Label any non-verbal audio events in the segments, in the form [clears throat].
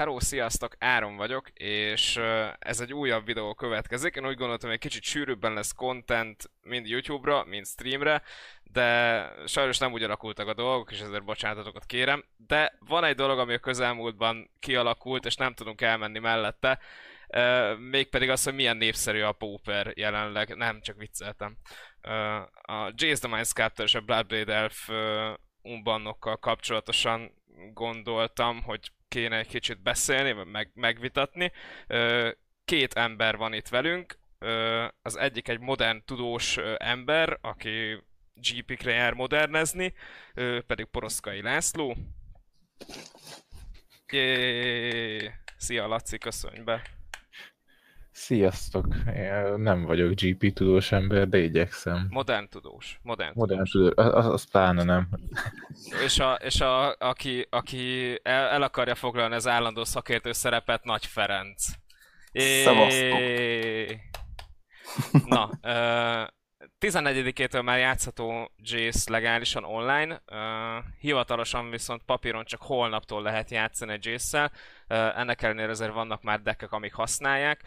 Hello, sziasztok, Áron vagyok, és ez egy újabb videó következik. Én úgy gondoltam, hogy egy kicsit sűrűbben lesz content, mind YouTube-ra, mind streamre, de sajnos nem úgy alakultak a dolgok, és ezért bocsánatokat kérem. De van egy dolog, ami a közelmúltban kialakult, és nem tudunk elmenni mellette, mégpedig az, hogy milyen népszerű a Pauper jelenleg, nem, csak vicceltem. A Jace the Mind Sculptor és a Bloodblade Elf unbannokkal kapcsolatosan gondoltam, hogy kéne egy kicsit beszélni, meg, megvitatni. Két ember van itt velünk. Az egyik egy modern tudós ember, aki GP-kre jár modernezni, pedig Poroszkai László. Jé, Szia Laci, köszönj be! Sziasztok! Én nem vagyok GP tudós ember, de igyekszem. Modern tudós. Modern, Modern tudós. tudós. Az, az pláne nem. És, a, és a, aki, aki el, el akarja foglalni az állandó szakértő szerepet, Nagy Ferenc. Szevasztok! Na, 14-től már játszható Jace legálisan online, uh, hivatalosan viszont papíron csak holnaptól lehet játszani Jace-szel, uh, ennek ellenére azért vannak már deckek, amik használják.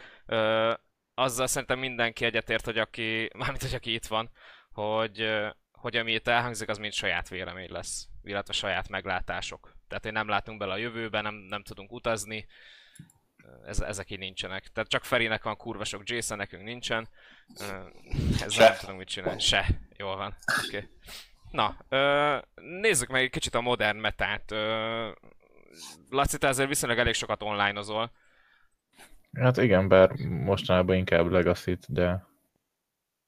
Azzal szerintem mindenki egyetért, hogy aki, [laughs] mármint hogy aki itt van, hogy, hogy ami itt elhangzik, az mind saját vélemény lesz, illetve saját meglátások. Tehát, hogy nem látunk bele a jövőbe, nem, nem tudunk utazni, ez, ezek így nincsenek. Tehát csak Ferinek van kurva sok Jason, nekünk nincsen. Ezzel nem tudunk mit csinálni. Se. Jól van. Okay. Na, nézzük meg egy kicsit a modern metát. Laci, te ezért viszonylag elég sokat online-ozol. Hát igen, bár mostanában inkább legacy de,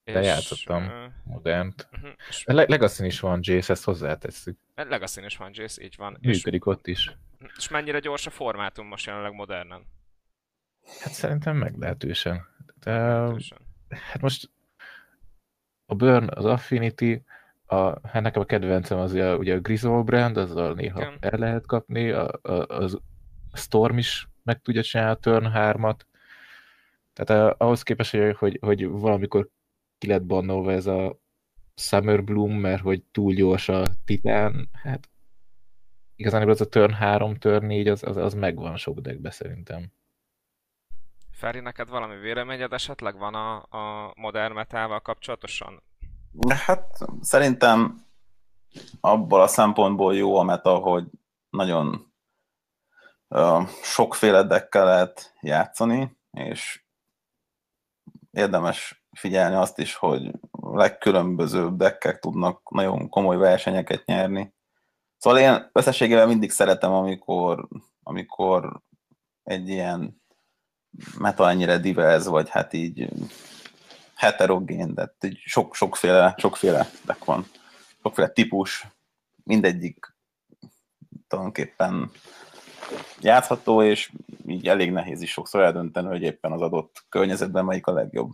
de és, játszottam uh, modernt. Uh-huh, és... legacy is van Jace, ezt hozzátesszük. legacy is van Jace, így van. Működik és, ott is. És mennyire gyors a formátum most jelenleg modernen? Hát szerintem meglehetősen. De, hát most a Burn, az Affinity, a, hát nekem a kedvencem az a, ugye a Grizzle brand, azzal néha Igen. el lehet kapni, a, a, az Storm is meg tudja csinálni a Turn 3-at. Tehát a, ahhoz képest, hogy, hogy, hogy valamikor ki lett bannolva ez a Summer Bloom, mert hogy túl gyors a titán, hát igazán az a Turn 3, Turn 4, az, az, az megvan sok deckbe szerintem. Feri, neked valami véleményed esetleg van a, a modern metával kapcsolatosan? Hát szerintem abból a szempontból jó a meta, hogy nagyon uh, sokféle deckkel lehet játszani, és érdemes figyelni azt is, hogy legkülönbözőbb deckek tudnak nagyon komoly versenyeket nyerni. Szóval én összességében mindig szeretem, amikor, amikor egy ilyen meta ennyire divers, vagy hát így heterogén, de így sok, sokféle, sokféle van, sokféle típus, mindegyik tulajdonképpen játszható, és így elég nehéz is sokszor eldönteni, hogy éppen az adott környezetben melyik a legjobb.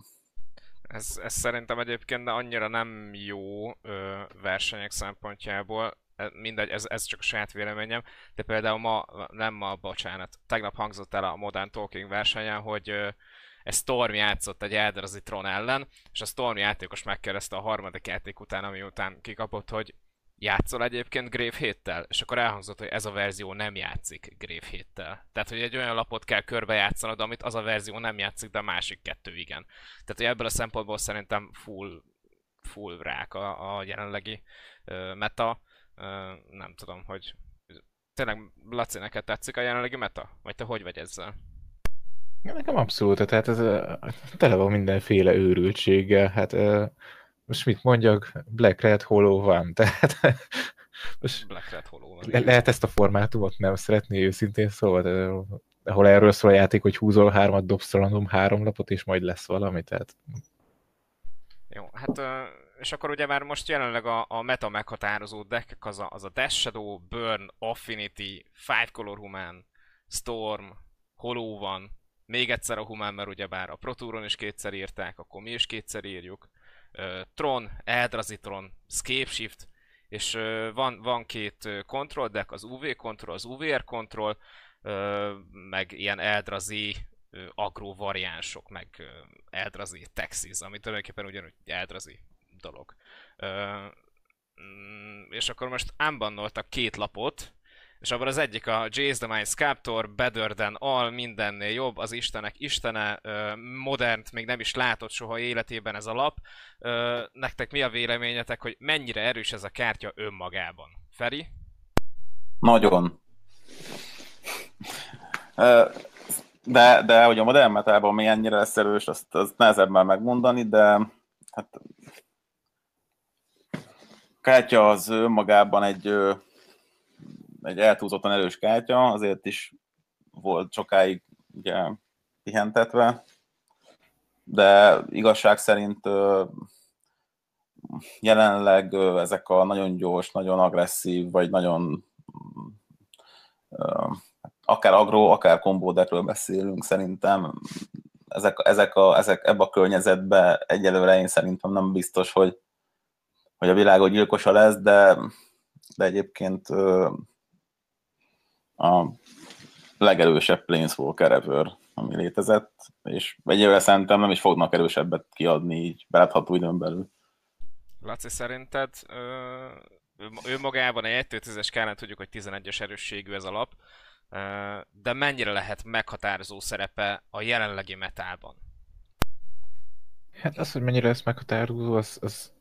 Ez, ez szerintem egyébként annyira nem jó ö, versenyek szempontjából, mindegy, ez, ez csak a saját véleményem, de például ma, nem ma, bocsánat, tegnap hangzott el a Modern Talking versenyen, hogy ez Storm játszott egy Eldrazi Tron ellen, és a Storm játékos megkérdezte a harmadik játék után, ami után kikapott, hogy játszol egyébként Grave héttel? És akkor elhangzott, hogy ez a verzió nem játszik Grave héttel. Tehát, hogy egy olyan lapot kell körbejátszanod, amit az a verzió nem játszik, de a másik kettő igen. Tehát, hogy ebből a szempontból szerintem full, full rák a, a jelenlegi uh, meta nem tudom, hogy tényleg Laci, neked tetszik a jelenlegi meta? Vagy te hogy vagy ezzel? Nekem abszolút, tehát ez tele van mindenféle őrültséggel, hát most mit mondjak, Black Red Hollow van, tehát [laughs] most Black Red Hollow van. Le- lehet ezt a formátumot nem szeretni őszintén szóval, ahol erről szól a játék, hogy húzol hármat, dobsz random három lapot, és majd lesz valami, tehát... Jó, hát és akkor ugye már most jelenleg a, a meta meghatározó deckek az a, az a Dash Shadow, Burn, Affinity, Five Color Human, Storm, Hollow van, még egyszer a Human, mert ugyebár a Proturon is kétszer írták, akkor mi is kétszer írjuk. Tron, Eldrazi Tron, Scape Shift, és van, van két control deck, az UV control, az UVR control, meg ilyen Eldrazi agro variánsok, meg Eldrazi Texas, ami tulajdonképpen ugyanúgy Eldrazi dolog. Mm, és akkor most unbannoltak két lapot, és abban az egyik a Jace the Mind Sculptor, Better than All, mindennél jobb, az Istenek Istene, modernt még nem is látott soha életében ez a lap. Nektek mi a véleményetek, hogy mennyire erős ez a kártya önmagában? Feri? Nagyon. De, de hogy a modern metalban mi ennyire lesz erős, azt, azt nehezebb már megmondani, de hát kártya az önmagában egy, egy eltúzottan erős kártya, azért is volt sokáig ugye, pihentetve, de igazság szerint jelenleg ezek a nagyon gyors, nagyon agresszív, vagy nagyon akár agro, akár kombódekről beszélünk, szerintem ezek, ezek, a, ezek ebbe a környezetbe egyelőre én szerintem nem biztos, hogy, hogy a világ gyilkosa lesz, de, de egyébként a legerősebb Planeswalker ever, ami létezett, és egyelőre szerintem nem is fognak erősebbet kiadni így belátható időn belül. Laci, szerinted ő magában egy 1-10-es skálán tudjuk, hogy 11-es erősségű ez a lap, de mennyire lehet meghatározó szerepe a jelenlegi metában? Hát az, hogy mennyire lesz meghatározó, az, az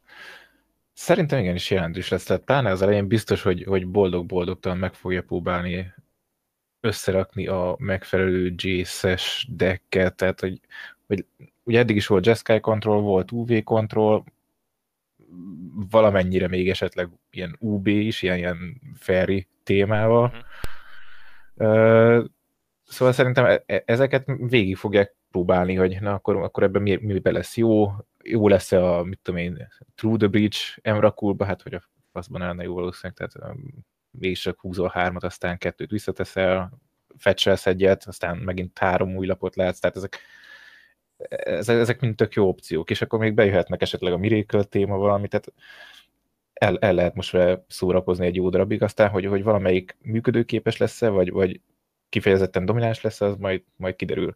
szerintem igenis jelentős lesz. Tehát pláne az elején biztos, hogy, hogy boldog-boldogtalan meg fogja próbálni összerakni a megfelelő Jace-es decket, tehát hogy, hogy ugye eddig is volt Jeskai Control, volt UV Control, valamennyire még esetleg ilyen UB is, ilyen, ilyen fairy témával. Uh-huh Szóval szerintem e, e, ezeket végig fogják próbálni, hogy na akkor, akkor ebben mi, mi lesz jó, jó lesz-e a, mit tudom én, Through the Bridge Emrakulba, hát hogy a faszban elne jó valószínűleg, tehát csak húzol hármat, aztán kettőt visszateszel, fetchelsz egyet, aztán megint három új lapot látsz, tehát ezek, ezek, ezek mind tök jó opciók, és akkor még bejöhetnek esetleg a Miracle téma valami, tehát el, el lehet most vele szórakozni egy jó darabig, aztán, hogy, hogy valamelyik működőképes lesz-e, vagy, vagy kifejezetten domináns lesz, az majd, majd kiderül.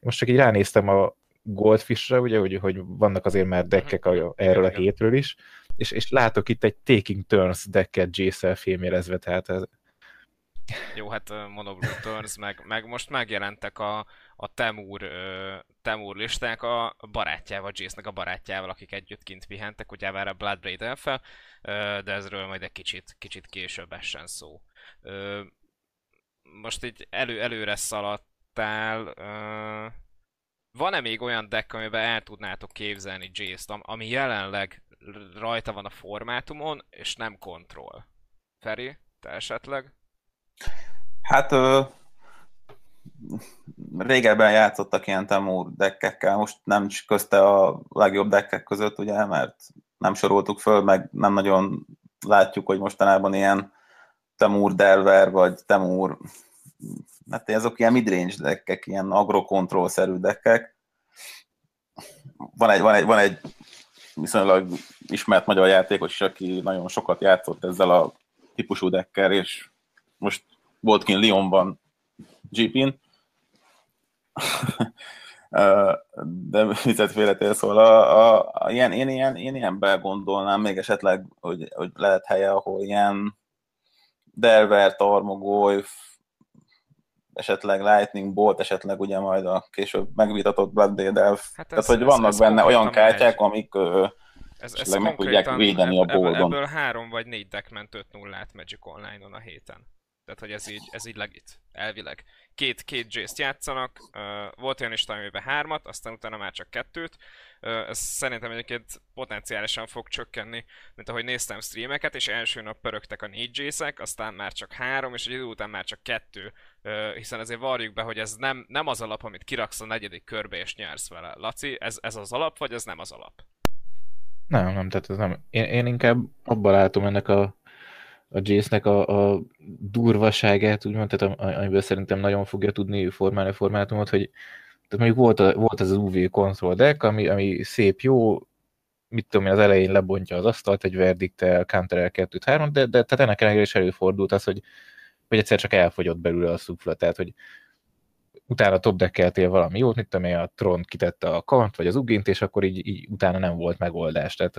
Most csak így ránéztem a Goldfish-ra, ugye, hogy, hogy vannak azért már deckek a, erről a hétről is, és, és látok itt egy Taking Turns decket J-szel fémjelezve, tehát ez... Jó, hát Monoblue Turns, meg, meg most megjelentek a, a Temur, Temur listák a barátjával, Jace-nek a barátjával, akik együtt kint pihentek, ugye a Bloodbraid elfel, uh, de ezről majd egy kicsit, kicsit később essen szó. Most így elő, előre szaladtál, van-e még olyan deck, amiben el tudnátok képzelni Jace-t, ami jelenleg rajta van a formátumon, és nem kontroll? Feri, te esetleg? Hát uh régebben játszottak ilyen Temur deckekkel, most nem is közte a legjobb deckek között, ugye, mert nem soroltuk föl, meg nem nagyon látjuk, hogy mostanában ilyen Temur Delver, vagy Temur, hát azok ilyen midrange deckek, ilyen agro-control-szerű deckek. Van egy, van, egy, van egy viszonylag ismert magyar játékos is, aki nagyon sokat játszott ezzel a típusú deckkel, és most volt kint Lyonban GP-n, [laughs] de viccet félretél, szóval a, a, a, ilyen, én, ilyen, én ilyenbe gondolnám még esetleg, hogy, hogy lehet helye, ahol ilyen Delver, Tarmogoly, esetleg Lightning Bolt, esetleg ugye majd a később megvitatott Blood Elf. Hát ez, Tehát, hogy vannak ez, benne olyan kártyák, amik ez, ez meg tudják védeni a boldon. Ebből három vagy négy deck ment 5 0 Magic Online-on a héten. Tehát, hogy ez így, ez így legit, elvileg. Két, két Jace-t játszanak, uh, volt olyan is amiben hármat, aztán utána már csak kettőt. Ez szerintem egyébként potenciálisan fog csökkenni, mint ahogy néztem streameket, és első nap pörögtek a négy jace aztán már csak három, és egy idő után már csak kettő, hiszen azért varjuk be, hogy ez nem, nem az alap, amit kiraksz a negyedik körbe és nyersz vele. Laci, ez, ez az alap, vagy ez nem az alap? Nem, nem, tehát ez nem. Én, én inkább abban látom ennek a a Jace-nek a, a durvaságát, úgymond, tehát amiből szerintem nagyon fogja tudni formálni a formátumot, hogy tehát mondjuk volt, a, volt ez az UV control deck, ami, ami szép, jó, mit tudom én, az elején lebontja az asztalt egy verdiktel, counter 2 3 de, de tehát ennek ellenére is előfordult az, hogy, hogy egyszer csak elfogyott belőle a szufla, tehát hogy utána top deckeltél valami jót, mit tudom én, a Tron kitette a kant, vagy az ugint, és akkor így, így utána nem volt megoldás. Tehát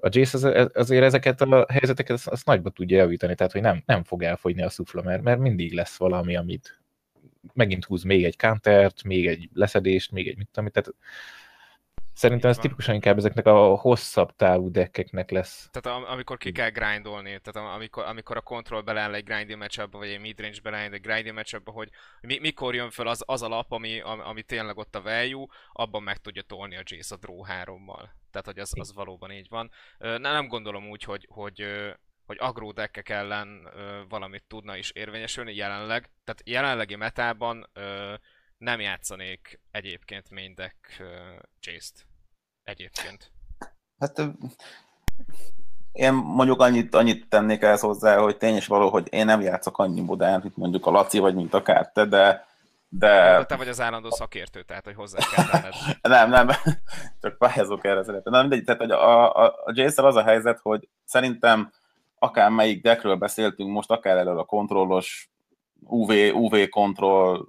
A Jace az, azért ezeket a helyzeteket azt, azt nagyba tudja javítani, tehát hogy nem, nem fog elfogyni a szufla, mert, mert mindig lesz valami, amit megint húz még egy countert, még egy leszedést, még egy mit tudom, tehát Szerintem ez tipikusan inkább ezeknek a hosszabb távú deckeknek lesz. Tehát am- amikor ki kell grindolni, tehát amikor, amikor a control beleáll egy grinding match vagy egy midrange beleáll egy grinding match hogy mi, mikor jön fel az, az a lap, ami, ami tényleg ott a value, abban meg tudja tolni a Jace a draw 3-mal. Tehát, hogy az, az valóban így van. Nem, nem gondolom úgy, hogy, hogy hogy agró deckek ellen ö, valamit tudna is érvényesülni jelenleg. Tehát jelenlegi metában ö, nem játszanék egyébként main deck Jace-t. Egyébként. Hát én mondjuk annyit, annyit tennék ehhez hozzá, hogy tény is való, hogy én nem játszok annyi modern, mint mondjuk a Laci, vagy mint akár te, de de... te vagy az állandó szakértő, tehát hogy hozzá kell tenned. [laughs] nem, nem, csak pályázok erre szeretem. Nem, mindegy, tehát hogy a, a, a jason az a helyzet, hogy szerintem akár melyik deckről beszéltünk most, akár erről a kontrollos UV, UV kontroll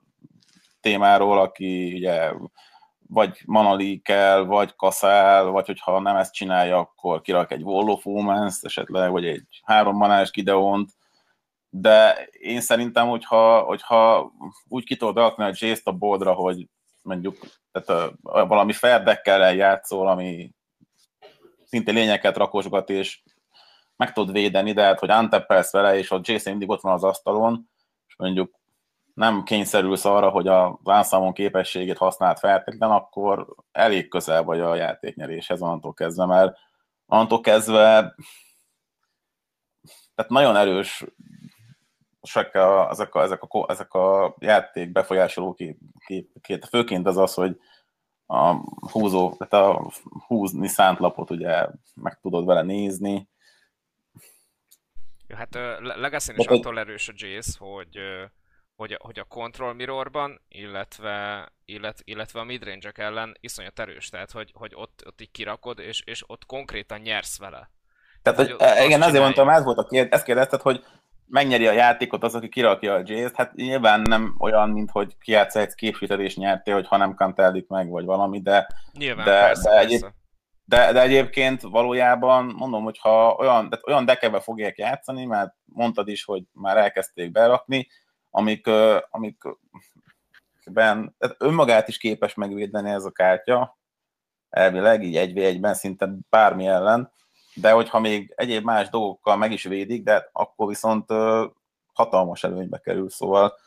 témáról, aki ugye vagy manali kell, vagy kaszál, vagy hogyha nem ezt csinálja, akkor kirak egy Volofómenszt esetleg, vagy egy három manás Gideont, de én szerintem, hogyha, hogyha úgy ki tudod rakni a Jace-t a boldra, hogy mondjuk tehát a, valami ferdekkel játszol, ami szinte lényeket rakosgat, és meg tud védeni, de hát, hogy antepelsz vele, és a Jason mindig ott van az asztalon, és mondjuk nem kényszerülsz arra, hogy a lánszámon képességét használt feltétlen, akkor elég közel vagy a játéknyeréshez onnantól kezdve, mert onnantól kezdve tehát nagyon erős ezek a, ezek a, ezek a, ezek a játék befolyásoló kép, kép, kép, főként az az, hogy a húzó, tehát a húzni szánt lapot ugye meg tudod vele nézni. Ja, hát Legacy is attól erős a Jace, hogy hogy a, hogy a Control Mirrorban, illetve, illet, illetve a midrange ellen iszonyat erős, tehát hogy, hogy ott, ott így kirakod, és, és ott konkrétan nyersz vele. Tehát, hogy, hogy igen, azért mondtam, ez volt a kérdés, ezt kérdezted, hogy megnyeri a játékot az, aki kirakja a Jace-t, hát nyilván nem olyan, mint hogy kiátsz egy képsíted és nyertél, hogy ha nem kanteldik meg, vagy valami, de, nyilván, de, persze, de, egyéb, de, de, egyébként valójában mondom, hogy ha olyan, tehát olyan dekebe fogják játszani, mert mondtad is, hogy már elkezdték berakni, amik, amik ben, tehát önmagát is képes megvédeni ez a kártya, elvileg, így egy egyben szinte bármi ellen, de hogyha még egyéb más dolgokkal meg is védik, de akkor viszont hatalmas előnybe kerül, szóval.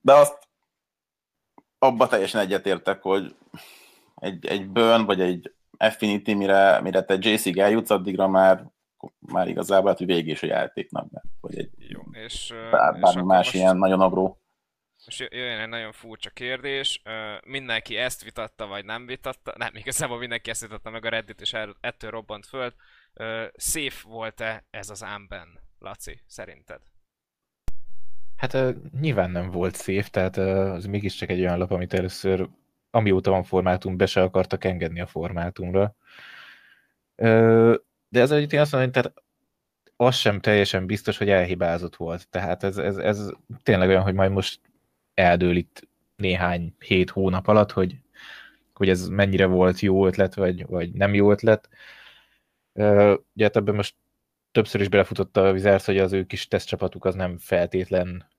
De azt abba teljesen egyetértek, hogy egy, egy Burn vagy egy Affinity, mire, mire te JC-ig eljutsz, addigra már már igazából hát, hogy végig is a játéknak, vagy egy Jó, és, bár, bármi és más most, ilyen nagyon agró. Most jöjjön egy nagyon furcsa kérdés. Mindenki ezt vitatta, vagy nem vitatta? Nem, igazából mindenki ezt vitatta meg a Reddit, és ettől robbant föl. Safe volt-e ez az ámben, Laci, szerinted? Hát nyilván nem volt szép, tehát az mégiscsak egy olyan lap, amit először, amióta van formátum, be se akartak engedni a formátumra. De ez egyébként azt mondom, hogy tehát az sem teljesen biztos, hogy elhibázott volt. Tehát ez, ez, ez tényleg olyan, hogy majd most eldől itt néhány hét hónap alatt, hogy, hogy ez mennyire volt jó ötlet, vagy, vagy nem jó ötlet. Ugye hát ebben most többször is belefutott a Wizards, hogy az ő kis tesztcsapatuk az nem feltétlen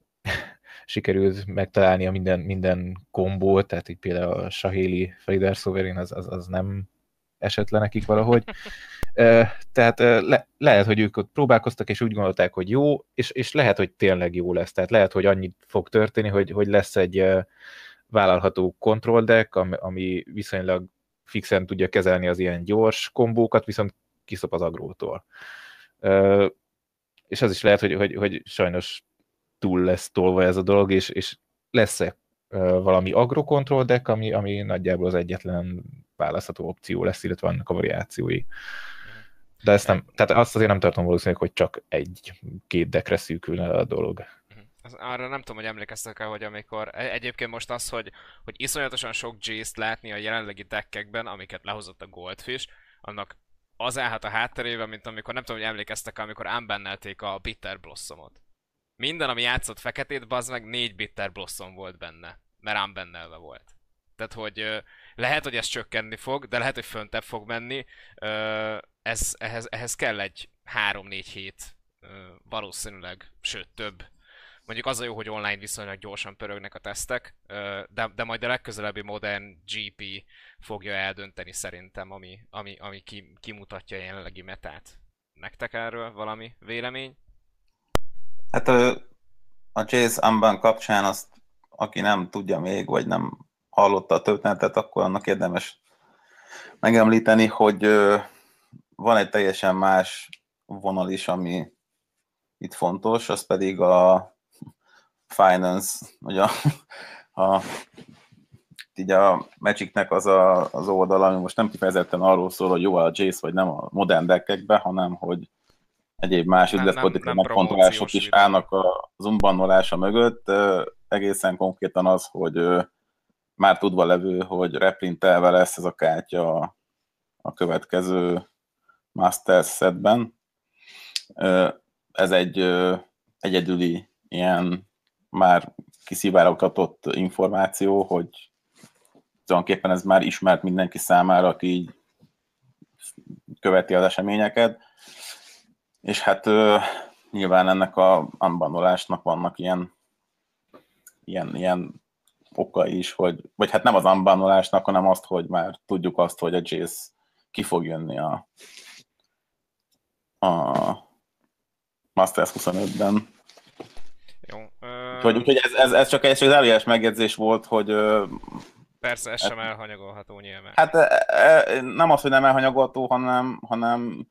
sikerült megtalálni a minden, minden kombót, tehát így például a Sahéli Faider Sovereign az, az, az nem esett le nekik valahogy. [laughs] Tehát le, lehet, hogy ők ott próbálkoztak, és úgy gondolták, hogy jó, és, és lehet, hogy tényleg jó lesz. Tehát lehet, hogy annyit fog történni, hogy, hogy lesz egy vállalható control deck, ami, ami viszonylag fixen tudja kezelni az ilyen gyors kombókat, viszont kiszop az agrótól. És az is lehet, hogy, hogy, hogy sajnos túl lesz tolva ez a dolog, és, és lesz-e valami agro-control deck, ami, ami nagyjából az egyetlen választható opció lesz, illetve vannak a variációi. De ezt nem, tehát azt azért nem tartom valószínűleg, hogy csak egy-két dekre szűkülne a dolog. Arra nem tudom, hogy emlékeztek el, hogy amikor e- egyébként most az, hogy, hogy iszonyatosan sok Jace-t látni a jelenlegi deckekben, amiket lehozott a Goldfish, annak az állhat a hátterében, mint amikor nem tudom, hogy emlékeztek amikor unbannelték a Bitter Blossomot. Minden, ami játszott feketét, bazd meg négy Bitter Blossom volt benne, mert unbannelve volt. Tehát, hogy lehet, hogy ez csökkenni fog, de lehet, hogy föntebb fog menni. Ez, ehhez, ehhez kell egy 3-4 hét valószínűleg, sőt több. Mondjuk az a jó, hogy online viszonylag gyorsan pörögnek a tesztek, de, de majd a legközelebbi modern GP fogja eldönteni szerintem, ami, ami, ami ki, kimutatja a jelenlegi metát. Nektek erről valami vélemény? Hát a Jace Amban kapcsán azt, aki nem tudja még, vagy nem hallotta a történetet, akkor annak érdemes megemlíteni, hogy van egy teljesen más vonal is, ami itt fontos, az pedig a finance, vagy a, a így a Magicnek az a, az oldal, ami most nem kifejezetten arról szól, hogy jó a Jace, vagy nem a modern deckekbe, hanem hogy egyéb más ügyletpolitikai megfontolások is állnak a zumbanolása mögött. Egészen konkrétan az, hogy már tudva levő, hogy reprintelve lesz ez a kártya a következő Masters setben. Ez egy egyedüli ilyen már kiszivárogtatott információ, hogy tulajdonképpen ez már ismert mindenki számára, aki így követi az eseményeket. És hát nyilván ennek a unbanolásnak vannak ilyen, ilyen, ilyen okai is, hogy, vagy hát nem az unbanolásnak, hanem azt, hogy már tudjuk azt, hogy a Jace ki fog jönni a, a Masters 25-ben. Jó. Ö... Úgyhogy, úgyhogy ez, ez, ez, csak egy zárójeles megjegyzés volt, hogy Persze, ez sem elhanyagolható nyilván. Hát nem az, hogy nem elhanyagolható, hanem, hanem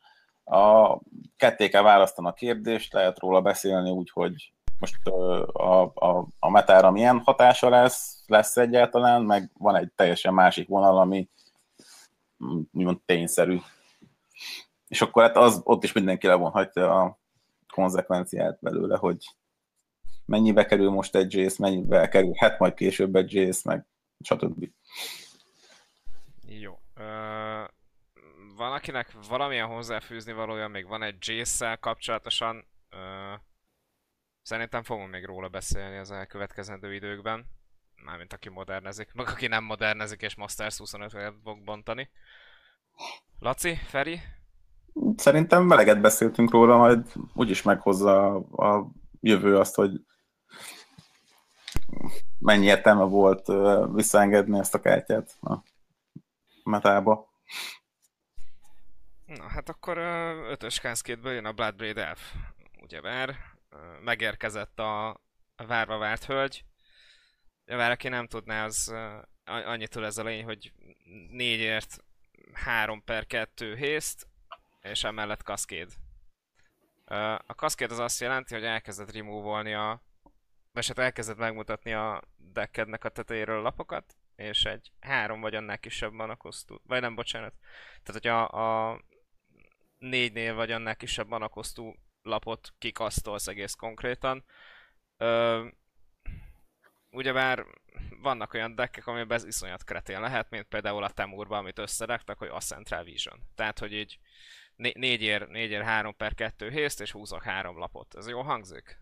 a ketté kell választani a kérdést, lehet róla beszélni úgy, hogy most a, a, a metára milyen hatása lesz, lesz egyáltalán, meg van egy teljesen másik vonal, ami úgymond tényszerű. És akkor hát az, ott is mindenki levonhatja a konzekvenciát belőle, hogy mennyibe kerül most egy Jace, mennyibe kerül, hát majd később egy Jace, meg stb. Jó. Van akinek valamilyen hozzáfűzni valója, még van egy Jace-szel kapcsolatosan. Uh, szerintem fogunk még róla beszélni az elkövetkezendő időkben. Mármint aki modernezik, meg aki nem modernezik és Masters 25-et fog bontani. Laci, Feri? Szerintem meleget beszéltünk róla, majd úgyis meghozza a jövő azt, hogy mennyi értelme volt visszaengedni ezt a kártyát a metába. Na, hát akkor ötös kánszkétből jön a Bloodbraid Elf. Ugyebár megérkezett a, a várva várt hölgy. Vár, aki nem tudná, az annyit tud ez a lény, hogy négyért 3 per 2 hészt, és emellett kaszkéd. A kaszkéd az azt jelenti, hogy elkezdett remove a vagy hát elkezded megmutatni a deckednek a tetejéről lapokat, és egy három vagy annál kisebb manakosztú, vagy nem, bocsánat. Tehát, hogy a, a négynél vagy annál kisebb manakosztú lapot kikasztolsz egész konkrétan. Ö, ugyebár vannak olyan deckek, amiben ez iszonyat kretén lehet, mint például a Temurban, amit összeraktak, hogy Central Vision. Tehát, hogy így négyér, négyér 3 per 2 hészt, és húzok három lapot. Ez jó hangzik?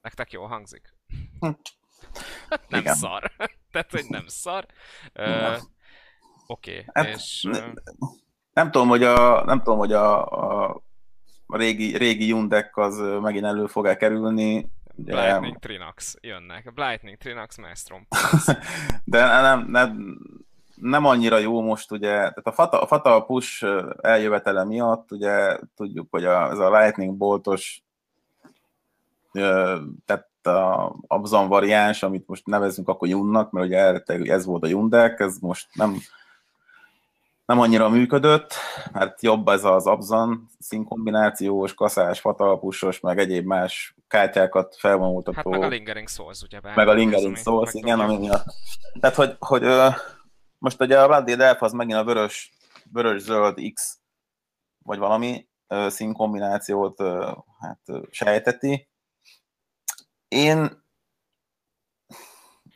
Nektek jól hangzik? Hát [laughs] nem Igen. szar. [laughs] Tehát, hogy nem szar. Uh, Oké, okay. hát, és... Ne, nem tudom, hogy a, nem tudom, hogy a, a, régi, régi Jundek az megint elő fog-e kerülni. Ugye, Lightning Trinax jönnek. Lightning Trinax Maelstrom. [laughs] De nem, nem, nem annyira jó most, ugye, tehát a Fata, a Fata push eljövetele miatt, ugye tudjuk, hogy a, ez a Lightning boltos tehát a Abzan variáns, amit most nevezünk akkor Junnak, mert ugye ez volt a Jundek, ez most nem, nem annyira működött, mert jobb ez az Abzan színkombinációs, kaszás, fatalpusos, meg egyéb más kártyákat felvonultató. Hát meg a Lingering Souls, ugye? Meg a Lingering Souls, igen, ami miatt. Tehát, hogy, hogy most ugye a Blood Elf az megint a vörös, vörös-zöld X, vagy valami színkombinációt hát sejteti, én,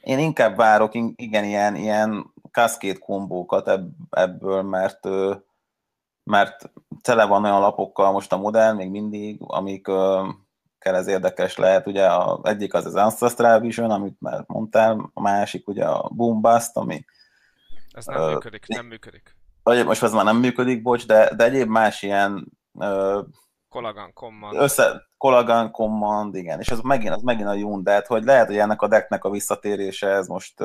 én inkább várok igen ilyen, ilyen cascade kombókat ebből, mert, mert tele van olyan lapokkal most a modell még mindig, amik ez érdekes lehet. Ugye a, egyik az az Ancestral Vision, amit már mondtál, a másik ugye a Boombust, ami... Ez nem uh, működik, nem működik. Most ez már nem működik, bocs, de, de egyéb más ilyen uh, Collagan Command. Össze, Collagan Command, igen, és ez megint, az megint a Undead, hogy lehet, hogy ennek a decknek a visszatérése ez most,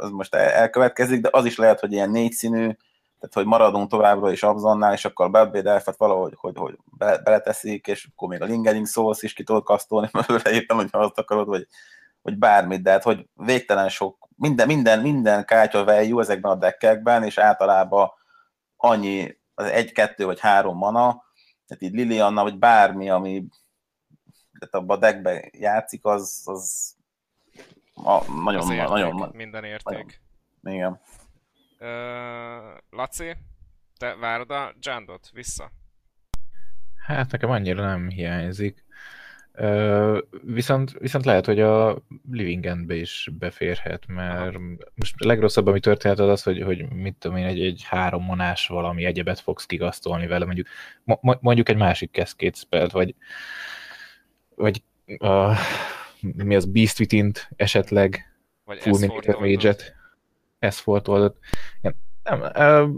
ez most elkövetkezik, de az is lehet, hogy ilyen négyszínű, tehát hogy maradunk továbbra is Abzonnál, és akkor Bad Elfet valahogy hogy, hogy be, beleteszik, és akkor még a Lingering Souls is ki tudod kasztolni [laughs] mert éppen, hogyha azt akarod, vagy, vagy bármit, de hát, hogy végtelen sok, minden, minden, minden kártya value ezekben a deckekben, és általában annyi, az egy, kettő vagy három mana, tehát így Lilianna, vagy bármi, ami tehát abban a deckben játszik, az, az a, nagyon, az érték, nagyon, minden érték. Nagyon, igen. Uh, Laci, te várod a Jandot vissza? Hát nekem annyira nem hiányzik. Uh, viszont, viszont lehet, hogy a Living Endbe is beférhet, mert most a legrosszabb, ami történhet az az, hogy, hogy mit tudom én, egy, egy három monás valami egyebet fogsz kigasztolni vele, mondjuk, mondjuk egy másik keszkét spelt, vagy, vagy uh, mi az Beast within esetleg, vagy Full Mage-et, S-Fort oldott. Nem, uh,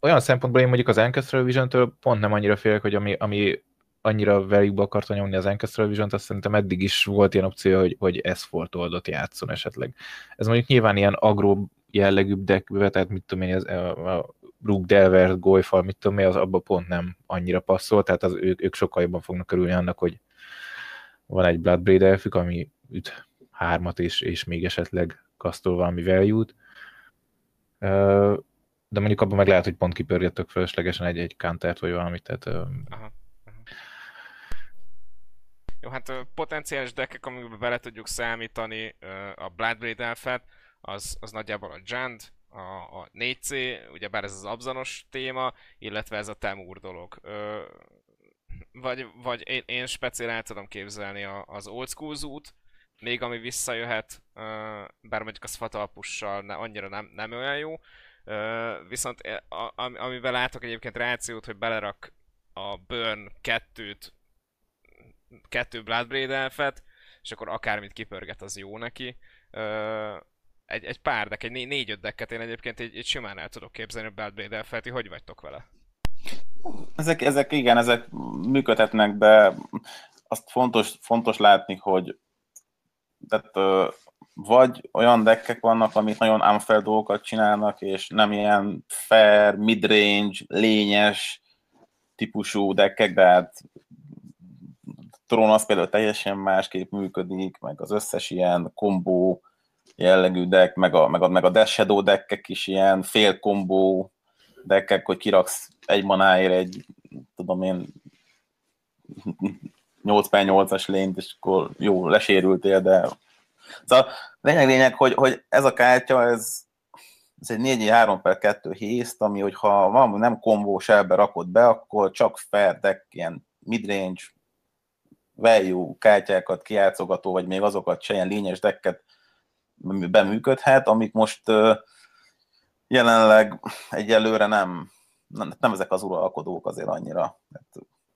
olyan szempontból én mondjuk az Ancestral Vision-től pont nem annyira félek, hogy ami, ami annyira velük akarta nyomni az Ancestral Vision-t, azt szerintem eddig is volt ilyen opció, hogy, hogy S-Fort oldott játszon esetleg. Ez mondjuk nyilván ilyen agro jellegűbb deckbe, tehát mit tudom én, az, a, a Rook Delver, Golyfal, mit tudom én, az abban pont nem annyira passzol, tehát az, ők, ők sokkal jobban fognak örülni annak, hogy van egy Bloodbraid elfük, ami üt hármat, és, és még esetleg kasztol valami value-t. De mondjuk abban meg lehet, hogy pont kipörgettök fölöslegesen egy, egy countert, vagy valamit, tehát... Aha. Jó, hát potenciális deckek, amikbe bele tudjuk számítani a Bloodbraid elfet, az, az nagyjából a Jand, a, a 4C, ugyebár ez az abzanos téma, illetve ez a Temur dolog. Ö, vagy, vagy én, én speciál el tudom képzelni a, az old school zút, még ami visszajöhet, bár mondjuk az fatalpussal ne, annyira nem, nem olyan jó, viszont amivel látok egyébként rációt, hogy belerak a Burn 2-t, kettő Bloodbraid elfet, és akkor akármit kipörget, az jó neki. Egy, egy pár deck, egy né- négy-öt decket én egyébként egy, egy simán el tudok képzelni a Bloodbraid elfet, hogy vagytok vele? Ezek, ezek igen, ezek működhetnek, de azt fontos, fontos látni, hogy tehát vagy olyan deckek vannak, amik nagyon unfair dolgokat csinálnak, és nem ilyen fair, midrange, lényes típusú deckek, de hát Tron az például teljesen másképp működik, meg az összes ilyen kombó jellegű deck, meg a, meg a, meg a Death Shadow is ilyen fél kombó deckek, hogy kiraksz egy manáért egy, tudom én, 8 8-as lényt, és akkor jó, lesérültél, de Szóval lényeg lényeg, hogy, hogy ez a kártya, ez, ez egy 4 3 per 2 hészt, ami hogyha van nem kombó sebbe rakod be, akkor csak fair deck, ilyen midrange, value kártyákat kiátszogató, vagy még azokat se ilyen lényes decket beműködhet, amik most jelenleg egyelőre nem, nem, nem ezek az uralkodók azért annyira.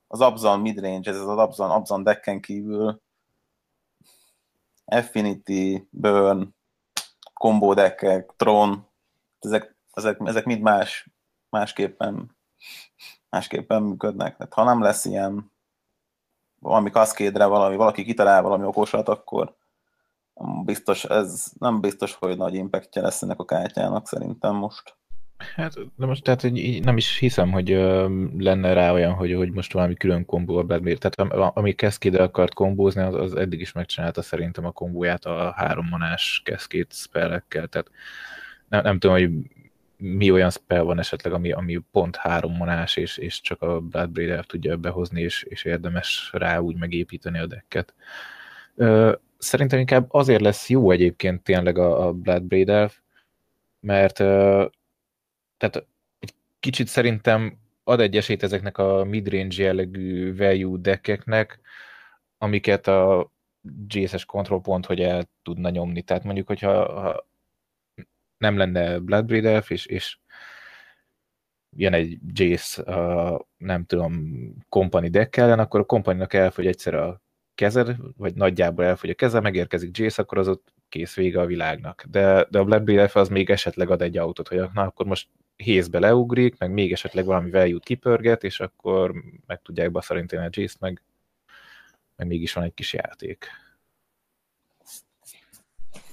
Az Abzan midrange, ez az Abzan, Abzan decken kívül Affinity, Burn, combo deckek, Tron, ezek, ezek, ezek mind más, másképpen, másképpen működnek. Tehát ha nem lesz ilyen valami kaszkédre valami, valaki kitalál valami okosat, akkor biztos, ez nem biztos, hogy nagy impactja lesz ennek a kártyának szerintem most. Hát, de most tehát így nem is hiszem, hogy uh, lenne rá olyan, hogy, hogy most valami külön kombó a Bradmere. Tehát ami Cascade akart kombózni, az, az eddig is megcsinálta szerintem a kombóját a három manás Cascade spellekkel. Tehát nem, nem tudom, hogy mi olyan spell van esetleg, ami, ami pont három manás, és, és csak a Bloodbraid tudja behozni, és, és érdemes rá úgy megépíteni a decket. Uh, szerintem inkább azért lesz jó egyébként tényleg a, a Bloodbraid elf, mert tehát egy kicsit szerintem ad egy esélyt ezeknek a midrange jellegű value deckeknek, amiket a GSS control pont, hogy el tudna nyomni. Tehát mondjuk, hogyha ha nem lenne Bloodbraid Elf, és, és jön egy Jace, a, nem tudom, company deck ellen, akkor a companynak elfogy egyszer a kezed, vagy nagyjából elfogy a keze, megérkezik Jace, akkor az ott kész vége a világnak. De, de a Black BF az még esetleg ad egy autót, hogy na, akkor most hézbe leugrik, meg még esetleg valami value kipörget, és akkor meg tudják baszarintani a Jace-t, meg, meg mégis van egy kis játék.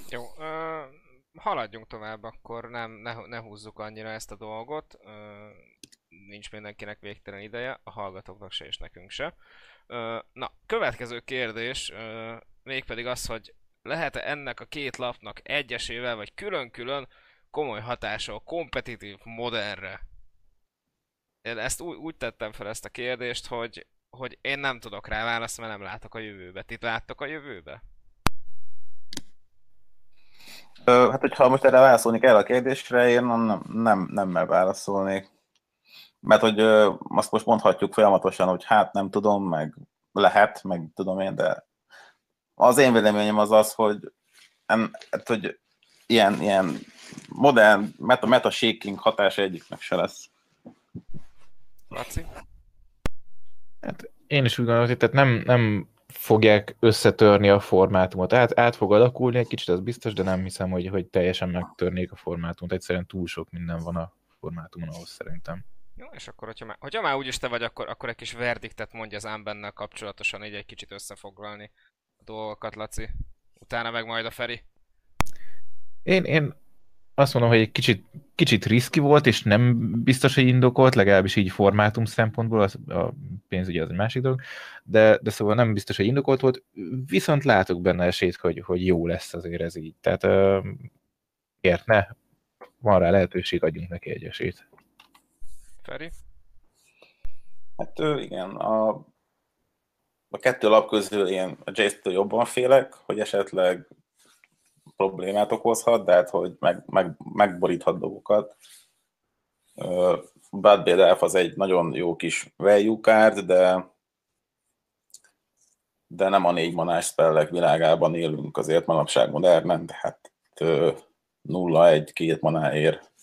Jó, uh, haladjunk tovább, akkor nem, ne, ne húzzuk annyira ezt a dolgot. Uh, nincs mindenkinek végtelen ideje, a hallgatóknak se és nekünk se. Na, következő kérdés, mégpedig az, hogy lehet-e ennek a két lapnak egyesével vagy külön-külön komoly hatása a kompetitív modernre? Én ezt úgy, úgy tettem fel ezt a kérdést, hogy, hogy én nem tudok rá választ, mert nem látok a jövőbe. Ti láttok a jövőbe? Hát, hogyha most erre válaszolni kell a kérdésre, én nem, nem, nem válaszolnék. Mert hogy azt most mondhatjuk folyamatosan, hogy hát nem tudom, meg lehet, meg tudom én, de az én véleményem az az, hogy, en, hát, hogy ilyen, ilyen modern meta, meta shaking hatása egyiknek se lesz. Laci? Hát én is úgy gondolom, hogy tehát nem, nem fogják összetörni a formátumot. Át, át fog alakulni egy kicsit, az biztos, de nem hiszem, hogy, hogy teljesen megtörnék a formátumot. Egyszerűen túl sok minden van a formátumon ahhoz szerintem. Jó, és akkor, hogyha már, hogyha már úgyis te vagy, akkor, akkor egy kis verdiktet mondja az ámbennel kapcsolatosan, így egy kicsit összefoglalni a dolgokat, Laci. Utána meg majd a Feri. Én, én azt mondom, hogy egy kicsit, kicsit riszki volt, és nem biztos, hogy indokolt, legalábbis így formátum szempontból, az, a pénz ugye az egy másik dolog, de, de szóval nem biztos, hogy indokolt volt, viszont látok benne esélyt, hogy, hogy jó lesz azért ez így. Tehát uh, ne, van rá lehetőség, adjunk neki egy esélyt. Feri? Hát igen, a, a kettő lap közül én a Jace-től jobban félek, hogy esetleg problémát okozhat, de hát, hogy meg, meg, megboríthat dolgokat. Uh, Bad Elf az egy nagyon jó kis value card, de de nem a négy manás spellek világában élünk azért manapság modernen, tehát 0-1-2 manáért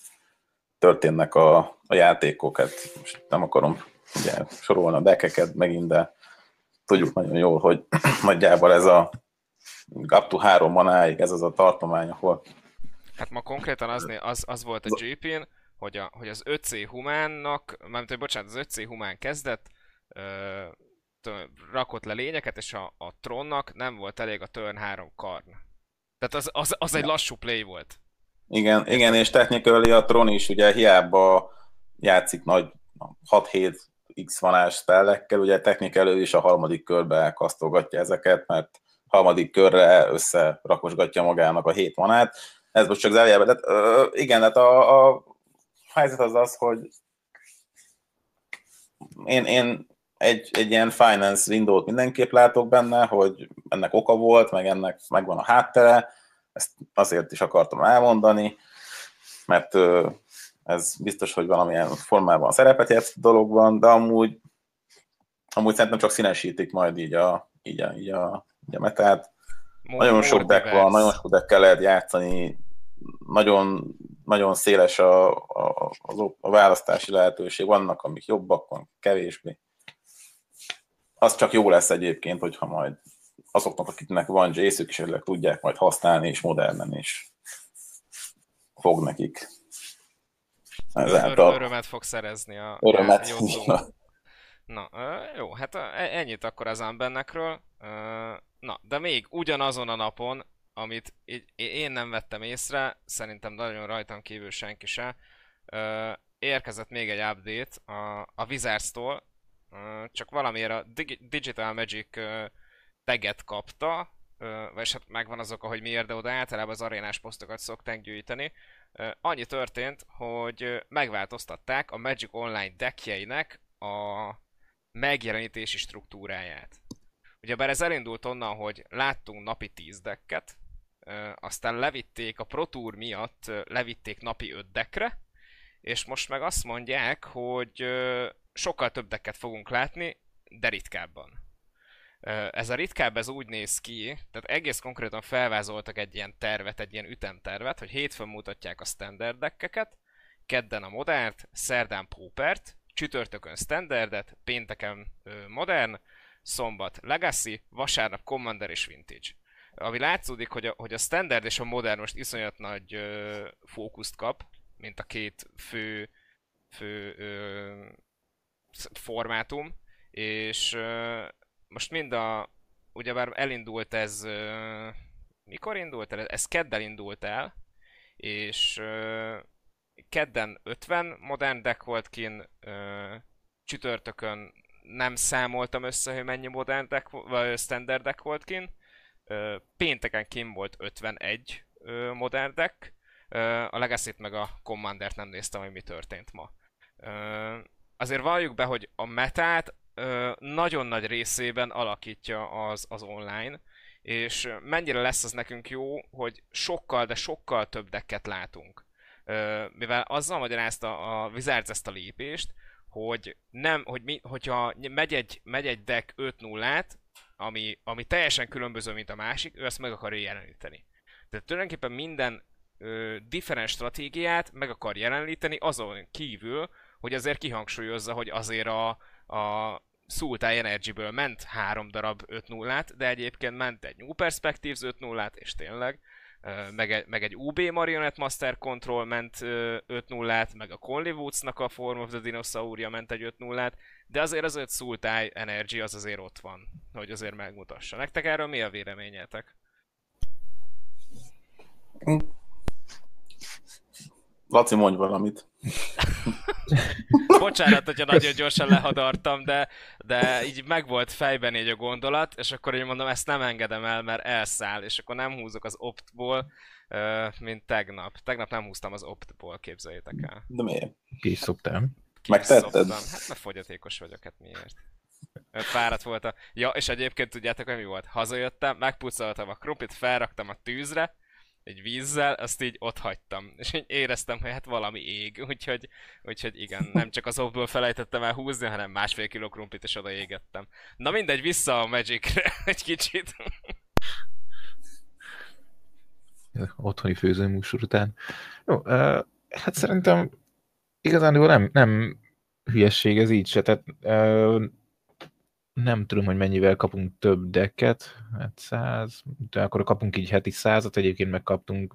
történnek a, a játékok, hát most nem akarom ugye, sorolni a dekeket megint, de tudjuk nagyon jól, hogy [clears throat] nagyjából ez a up to három manáig ez az a tartomány, ahol... Hát ma konkrétan az, az, az volt a GP-n, hogy, a, hogy az 5C humánnak, mármint, hogy bocsánat, az 5C humán kezdett, ö, tő, rakott le lényeket, és a, a trónnak nem volt elég a turn 3 karn. Tehát az, az, az egy lassú play volt. Igen, igen és technikai a tron is ugye hiába játszik nagy 6-7 x vanás spellekkel, ugye technikai is a harmadik körbe kasztolgatja ezeket, mert harmadik körre összerakosgatja magának a hét manát. Ez most csak zárójelben. Tehát, ö, igen, hát a, a helyzet az az, hogy én, én egy, egy ilyen finance window-t mindenképp látok benne, hogy ennek oka volt, meg ennek megvan a háttere, ezt azért is akartam elmondani, mert ez biztos, hogy valamilyen formában szerepet játszik dologban, de amúgy, amúgy szerintem csak színesítik majd így a, így a, így a ugye, mert tehát nagyon sok deck van, nagyon sok deckkel lehet játszani, nagyon, nagyon széles a, a, a, a választási lehetőség, vannak, amik jobbak, van kevésbé. Az csak jó lesz egyébként, hogyha majd azoknak, akiknek van is esetleg tudják majd használni, és modernen is fog nekik. Ezáltal... Örömet fog szerezni a Örömet. [laughs] Na, jó, hát ennyit akkor az Ambennekről. Na, de még ugyanazon a napon, amit én nem vettem észre, szerintem nagyon rajtam kívül senki se, érkezett még egy update a, a Wizards-tól, csak valamiért a Digital Magic teget kapta, vagy hát megvan azok, hogy miért, de oda általában az arénás posztokat szokták gyűjteni. Annyi történt, hogy megváltoztatták a Magic Online deckjeinek a megjelenítési struktúráját. Ugyebár ez elindult onnan, hogy láttunk napi 10 decket, aztán levitték a Pro Tour miatt, levitték napi 5 deckre, és most meg azt mondják, hogy sokkal több decket fogunk látni, de ritkábban. Ez a ritkább ez úgy néz ki, tehát egész konkrétan felvázoltak egy ilyen tervet, egy ilyen ütemtervet, hogy hétfőn mutatják a standard deckeket, kedden a modernt, szerdán Paupert, csütörtökön standardet, pénteken modern, szombat Legacy, vasárnap Commander és Vintage. Ami látszódik, hogy a, hogy a standard és a modern most iszonyat nagy ö, fókuszt kap, mint a két fő, fő ö, formátum, és ö, most mind a, ugyebár elindult ez, mikor indult el? Ez keddel indult el, és kedden 50 modern deck volt kin, csütörtökön nem számoltam össze, hogy mennyi modern deck, vagy standard deck volt kin, pénteken kim volt 51 ö, modern deck, a legacy meg a Commander-t nem néztem, hogy mi történt ma. Azért valljuk be, hogy a metát ö, nagyon nagy részében alakítja az, az online, és mennyire lesz az nekünk jó, hogy sokkal, de sokkal több decket látunk. Ö, mivel azzal magyarázta a Wizards ezt a lépést, hogy nem, hogy mi, hogyha megy egy, megy egy deck 5 0 ami, ami teljesen különböző, mint a másik, ő ezt meg akarja jeleníteni. Tehát tulajdonképpen minden different stratégiát meg akar jeleníteni azon kívül, hogy azért kihangsúlyozza, hogy azért a, a Sultai Energy-ből ment három darab 5 0 de egyébként ment egy New Perspectives 5 0 és tényleg, meg egy, meg egy UB Marionette Master Control ment 5 0 meg a Conley Woods-nak a Form of the Dinosaurja ment egy 5 0 de azért az 5 Sultai Energy az azért ott van, hogy azért megmutassa. Nektek erről mi a véleményetek? Laci, mondj valamit. Bocsánat, hogyha nagyon gyorsan lehadartam, de, de így megvolt fejben így a gondolat, és akkor így mondom, ezt nem engedem el, mert elszáll, és akkor nem húzok az optból, mint tegnap. Tegnap nem húztam az optból, képzeljétek el. De miért? Ki is szoktam. Megtetted? Hát mert fogyatékos vagyok, hát miért? Fáradt volt a... Ja, és egyébként tudjátok, hogy mi volt? Hazajöttem, megpucoltam a krumplit, felraktam a tűzre, egy vízzel, azt így ott hagytam. És így éreztem, hogy hát valami ég, úgyhogy, úgyhogy igen, nem csak az obból felejtettem el húzni, hanem másfél kiló krumplit is oda égettem. Na mindegy, vissza a Magicre [laughs] egy kicsit. Otthoni főzőmúsor után. Jó, uh, hát szerintem igazán nem, nem hülyesség ez így se, tehát uh, nem tudom, hogy mennyivel kapunk több decket, hát 100, de akkor kapunk így heti százat, egyébként megkaptunk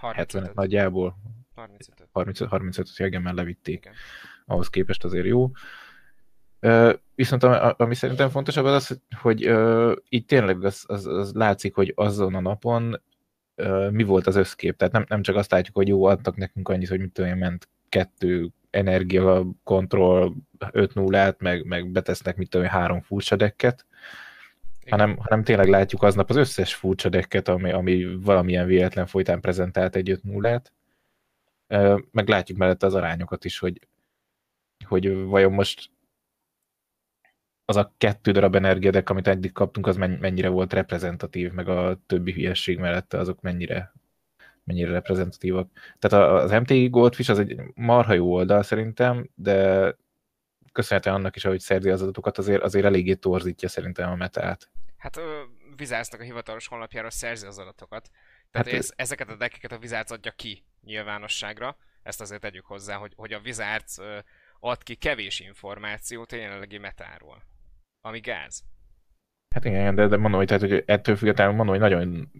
70 nagyjából. 35. 35, 35 igen, mert levitték. Igen. Ahhoz képest azért jó. Uh, viszont ami szerintem fontosabb az az, hogy uh, így tényleg az, az, az látszik, hogy azon a napon uh, mi volt az összkép. Tehát nem, nem csak azt látjuk, hogy jó, adtak nekünk annyit, hogy mit tudom én, ment kettő energia kontroll 5 0 meg, meg betesznek mit tudom, három furcsa dekket, hanem, hanem tényleg látjuk aznap az összes furcsa dekket, ami, ami valamilyen véletlen folytán prezentált egy 5 0 meg látjuk mellette az arányokat is, hogy, hogy vajon most az a kettő darab energiadek, amit eddig kaptunk, az mennyire volt reprezentatív, meg a többi hülyesség mellette azok mennyire mennyire reprezentatívak. Tehát az MTI Goldfish az egy marha jó oldal szerintem, de köszönhetően annak is, ahogy szerzi az adatokat, azért, azért eléggé torzítja szerintem a metát. Hát Vizársznak a hivatalos honlapjára szerzi az adatokat. Tehát hát, ez, ezeket a deckeket a Vizárc adja ki nyilvánosságra. Ezt azért tegyük hozzá, hogy, hogy a Vizárc ad ki kevés információt a jelenlegi metáról. Ami gáz. Hát igen, de, de mondom, hogy, tehát, hogy ettől függetlenül mondom, hogy nagyon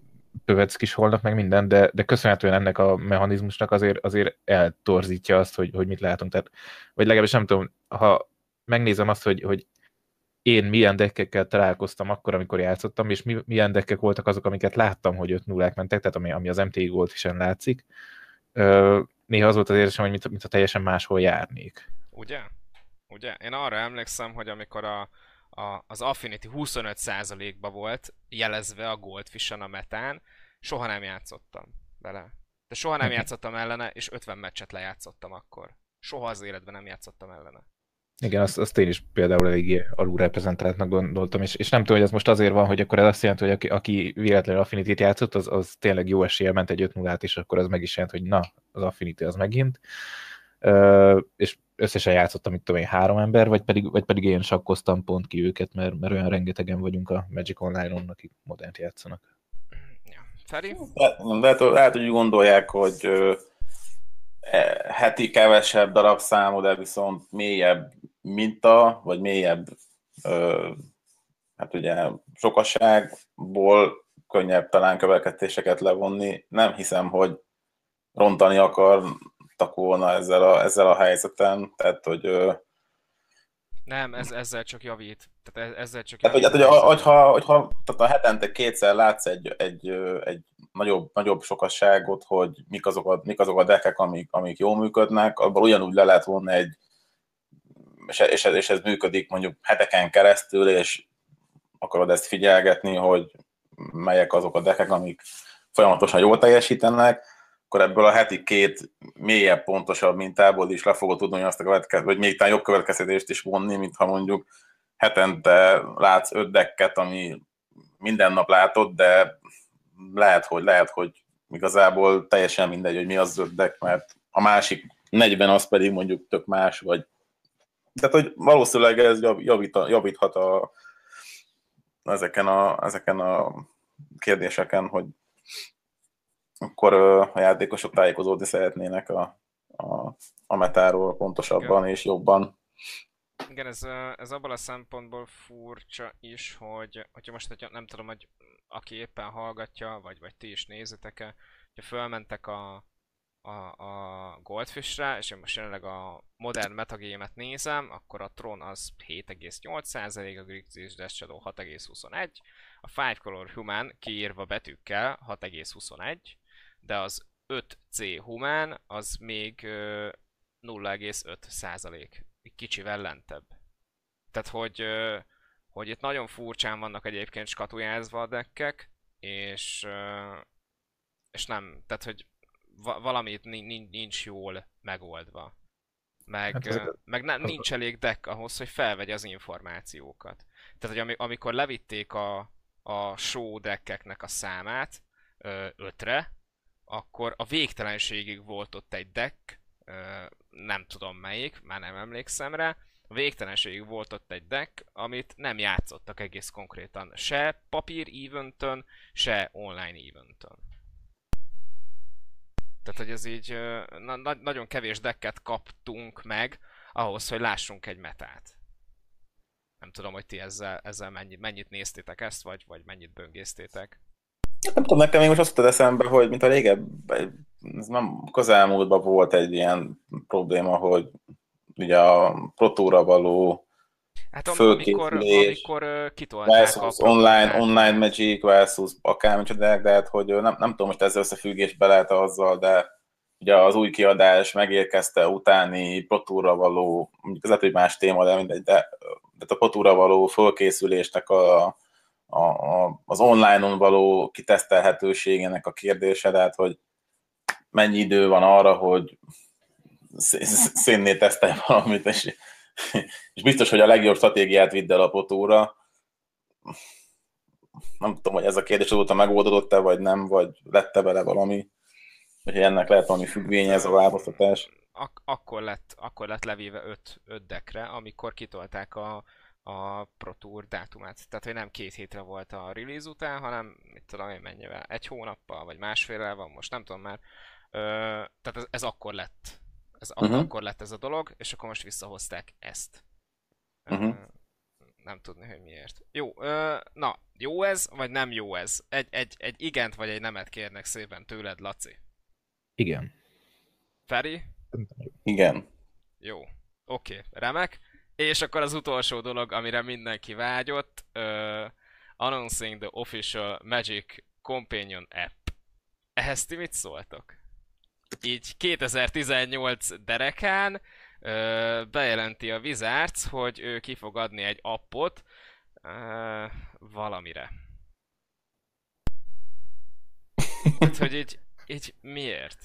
is holnap, meg minden, de, de köszönhetően ennek a mechanizmusnak azért, azért eltorzítja azt, hogy, hogy mit látunk. Tehát, vagy legalábbis nem tudom, ha megnézem azt, hogy, hogy én milyen deckekkel találkoztam akkor, amikor játszottam, és mi, milyen deckek voltak azok, amiket láttam, hogy 5 0 mentek, tehát ami, ami az MTI Gold is látszik. Ö, néha az volt az érzésem, hogy mint, mint a teljesen máshol járnék. Ugye? Ugye? Én arra emlékszem, hogy amikor a, a, az Affinity 25%-ba volt jelezve a goldfish a metán, soha nem játszottam vele. De soha nem játszottam ellene, és 50 meccset lejátszottam akkor. Soha az életben nem játszottam ellene. Igen, azt, azt én is például eléggé alulreprezentáltnak gondoltam, és, és nem tudom, hogy ez most azért van, hogy akkor ez azt jelenti, hogy aki, aki véletlenül affinity játszott, az, az tényleg jó esélye ment egy 5 0 és akkor az meg is jelent, hogy na, az Affinity az megint. Uh, és összesen játszottam, mit tudom én, három ember, vagy pedig, vagy pedig én sakkoztam pont ki őket, mert, mert olyan rengetegen vagyunk a Magic Online-on, akik modernt játszanak. Ja. Feri? Lehet, lehet, lehet, hogy úgy gondolják, hogy e, heti kevesebb darabszámú, de viszont mélyebb minta, vagy mélyebb ö, hát ugye sokasságból könnyebb talán következtéseket levonni. Nem hiszem, hogy rontani akartak volna ezzel a, ezzel a helyzeten, tehát hogy nem, ez, ezzel csak javít. Tehát ezzel csak javít. Tehát, hogy, hát, hogy, hogyha, hogyha tehát a hetente kétszer látsz egy, egy, egy nagyobb, nagyobb sokasságot, hogy mik azok a, mik azok a dekek, amik, amik jól működnek, abból ugyanúgy le lehet vonni egy, és, és, ez, és ez működik mondjuk heteken keresztül, és akarod ezt figyelgetni, hogy melyek azok a dekek, amik folyamatosan jól teljesítenek, akkor ebből a heti két mélyebb, pontosabb mintából is le fogod tudni azt a következő, vagy még talán jobb következtetést is vonni, mint ha mondjuk hetente látsz öt dekket, ami minden nap látod, de lehet, hogy lehet, hogy igazából teljesen mindegy, hogy mi az öt deck, mert a másik 40 az pedig mondjuk tök más, vagy tehát, hogy valószínűleg ez javít, javíthat a, ezeken a, ezeken a kérdéseken, hogy akkor a játékosok tájékozódni szeretnének a, a, a metáról pontosabban Igen. és jobban. Igen, ez, ez abban a szempontból furcsa is, hogy hogyha most hogyha nem tudom, hogy aki éppen hallgatja, vagy, vagy ti is nézitek-e, hogyha fölmentek a, a, a Goldfishre, és én most jelenleg a modern metagémet nézem, akkor a Tron az 7,8%, a Grixis Death Shadow 6,21, a Five Color Human kiírva betűkkel 6,21, de az 5C Human az még 0,5%, kicsivel lentebb. Tehát, hogy, hogy itt nagyon furcsán vannak egyébként skatujázva a deckek, és, és nem, tehát, hogy valamit nincs jól megoldva. Meg, hát ez, meg ne, nincs elég deck ahhoz, hogy felvegye az információkat. Tehát, hogy amikor levitték a, a show deckeknek a számát ötre, akkor a végtelenségig volt ott egy deck, nem tudom melyik, már nem emlékszem rá, a végtelenségig volt ott egy deck, amit nem játszottak egész konkrétan se papír eventön, se online eventön. Tehát, hogy ez így na, na, nagyon kevés decket kaptunk meg ahhoz, hogy lássunk egy metát. Nem tudom, hogy ti ezzel, ezzel mennyit, mennyit néztétek ezt, vagy, vagy mennyit böngésztétek. Nem tudom, nekem még most azt eszembe, hogy mint a régebb, ez nem közelmúltban volt egy ilyen probléma, hogy ugye a protóra való Hát amikor, amikor kitolták versus online, online Magic versus akármicsoda, de hát, hogy nem, nem tudom, most ezzel összefüggésbe lehet azzal, de ugye az új kiadás megérkezte utáni protúra való, mondjuk ez lehet, hogy más téma, de mindegy, de, de a protúra való fölkészülésnek a, a, a, az online-on való kitesztelhetőségének a kérdése, tehát hogy mennyi idő van arra, hogy szénné tesztelj valamit, és és biztos, hogy a legjobb stratégiát vidd el a potóra. Nem tudom, hogy ez a kérdés azóta megoldódott-e, vagy nem, vagy lette bele valami, hogy ennek lehet valami függvénye ez a változtatás. Ak- akkor, lett, akkor lett levéve 5, 5 dekre, amikor kitolták a, a Pro Tour dátumát. Tehát, hogy nem két hétre volt a release után, hanem mit tudom én mennyivel, egy hónappal, vagy másfél van, most nem tudom már. Ö, tehát ez, ez akkor lett ez uh-huh. akkor lett ez a dolog, és akkor most visszahozták ezt. Uh-huh. Nem tudni, hogy miért. Jó, ö, na, jó ez, vagy nem jó ez? Egy, egy, egy igent vagy egy nemet kérnek szépen tőled, Laci. Igen. Feri? Igen. Jó. Oké, okay, remek. És akkor az utolsó dolog, amire mindenki vágyott, uh, Announcing the Official Magic Companion App. Ehhez ti mit szóltok? így 2018 derekán ö, bejelenti a Wizards, hogy ő ki fog adni egy appot ö, valamire. Hát, hogy így, így miért?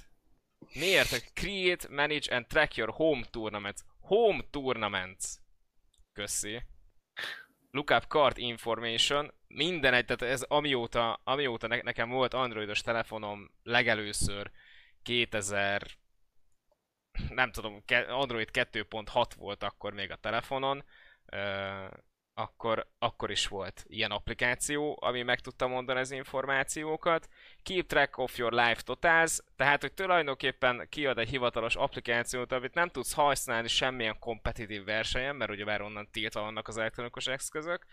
Miért? Create, manage and track your home tournaments. Home tournaments. Köszi. Look up card information. Minden egy, tehát ez amióta, amióta ne, nekem volt androidos telefonom legelőször 2000 nem tudom, Android 2.6 volt akkor még a telefonon, akkor, akkor is volt ilyen applikáció, ami meg tudta mondani az információkat. Keep track of your life totals, tehát hogy tulajdonképpen kiad egy hivatalos applikációt, amit nem tudsz használni semmilyen kompetitív versenyen, mert ugye már onnan tiltva vannak az elektronikus eszközök.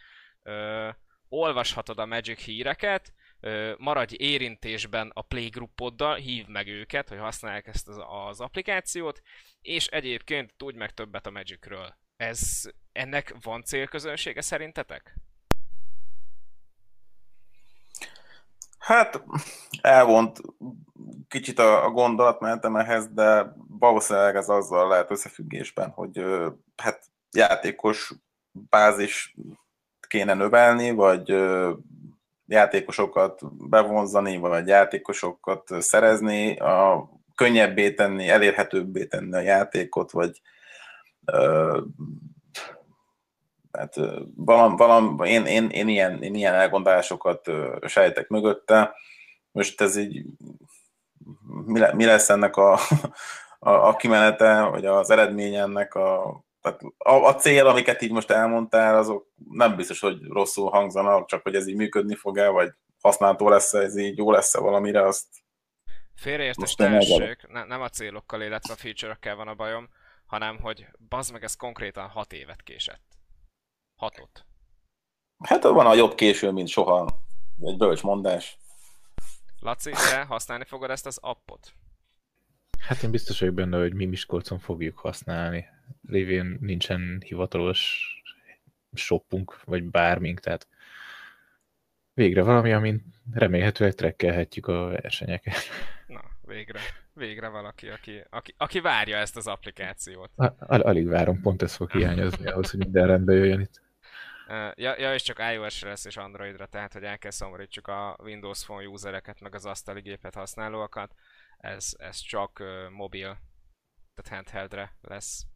Ö, olvashatod a Magic híreket, ö, maradj érintésben a playgroupoddal, hívd meg őket, hogy használják ezt az, az applikációt, és egyébként tudj meg többet a Magicről. Ez, ennek van célközönsége szerintetek? Hát elvont kicsit a, a gondolat mentem ehhez, de valószínűleg ez azzal lehet összefüggésben, hogy hát játékos bázis kéne növelni, vagy játékosokat bevonzani, vagy játékosokat szerezni, a könnyebbé tenni, elérhetőbbé tenni a játékot, vagy hát valam, valam, én, én, én, ilyen, én ilyen elgondolásokat sejtek mögötte. Most ez így, mi, lesz ennek a, [laughs] a, a kimenete, vagy az eredmény ennek a, tehát a, a cél, amiket így most elmondtál, azok nem biztos, hogy rosszul hangzanak, csak hogy ez így működni fog-e, vagy használható lesz ez így jó lesz-e valamire, azt Félreértés tessék, ne, nem a célokkal, illetve a feature van a bajom, hanem hogy bazd meg ez konkrétan 6 évet késett. Hatot. Hát van a jobb késő, mint soha. Egy bölcs mondás. Laci, te használni fogod ezt az appot? Hát én biztos vagyok benne, hogy mi Miskolcon fogjuk használni. Lévén nincsen hivatalos shopunk, vagy bármink, tehát végre valami, amin remélhetőleg trekkelhetjük a versenyeket. Na, végre. Végre valaki, aki, aki, aki várja ezt az applikációt. Al- alig várom, pont ez fog hiányozni ahhoz, hogy minden rendbe jöjjön itt. Ja, ja, és csak iOS-re lesz és Androidra, tehát hogy el kell szomorítsuk a Windows Phone usereket, meg az asztali gépet használóakat. Ez, ez csak uh, mobil, tehát handheldre lesz.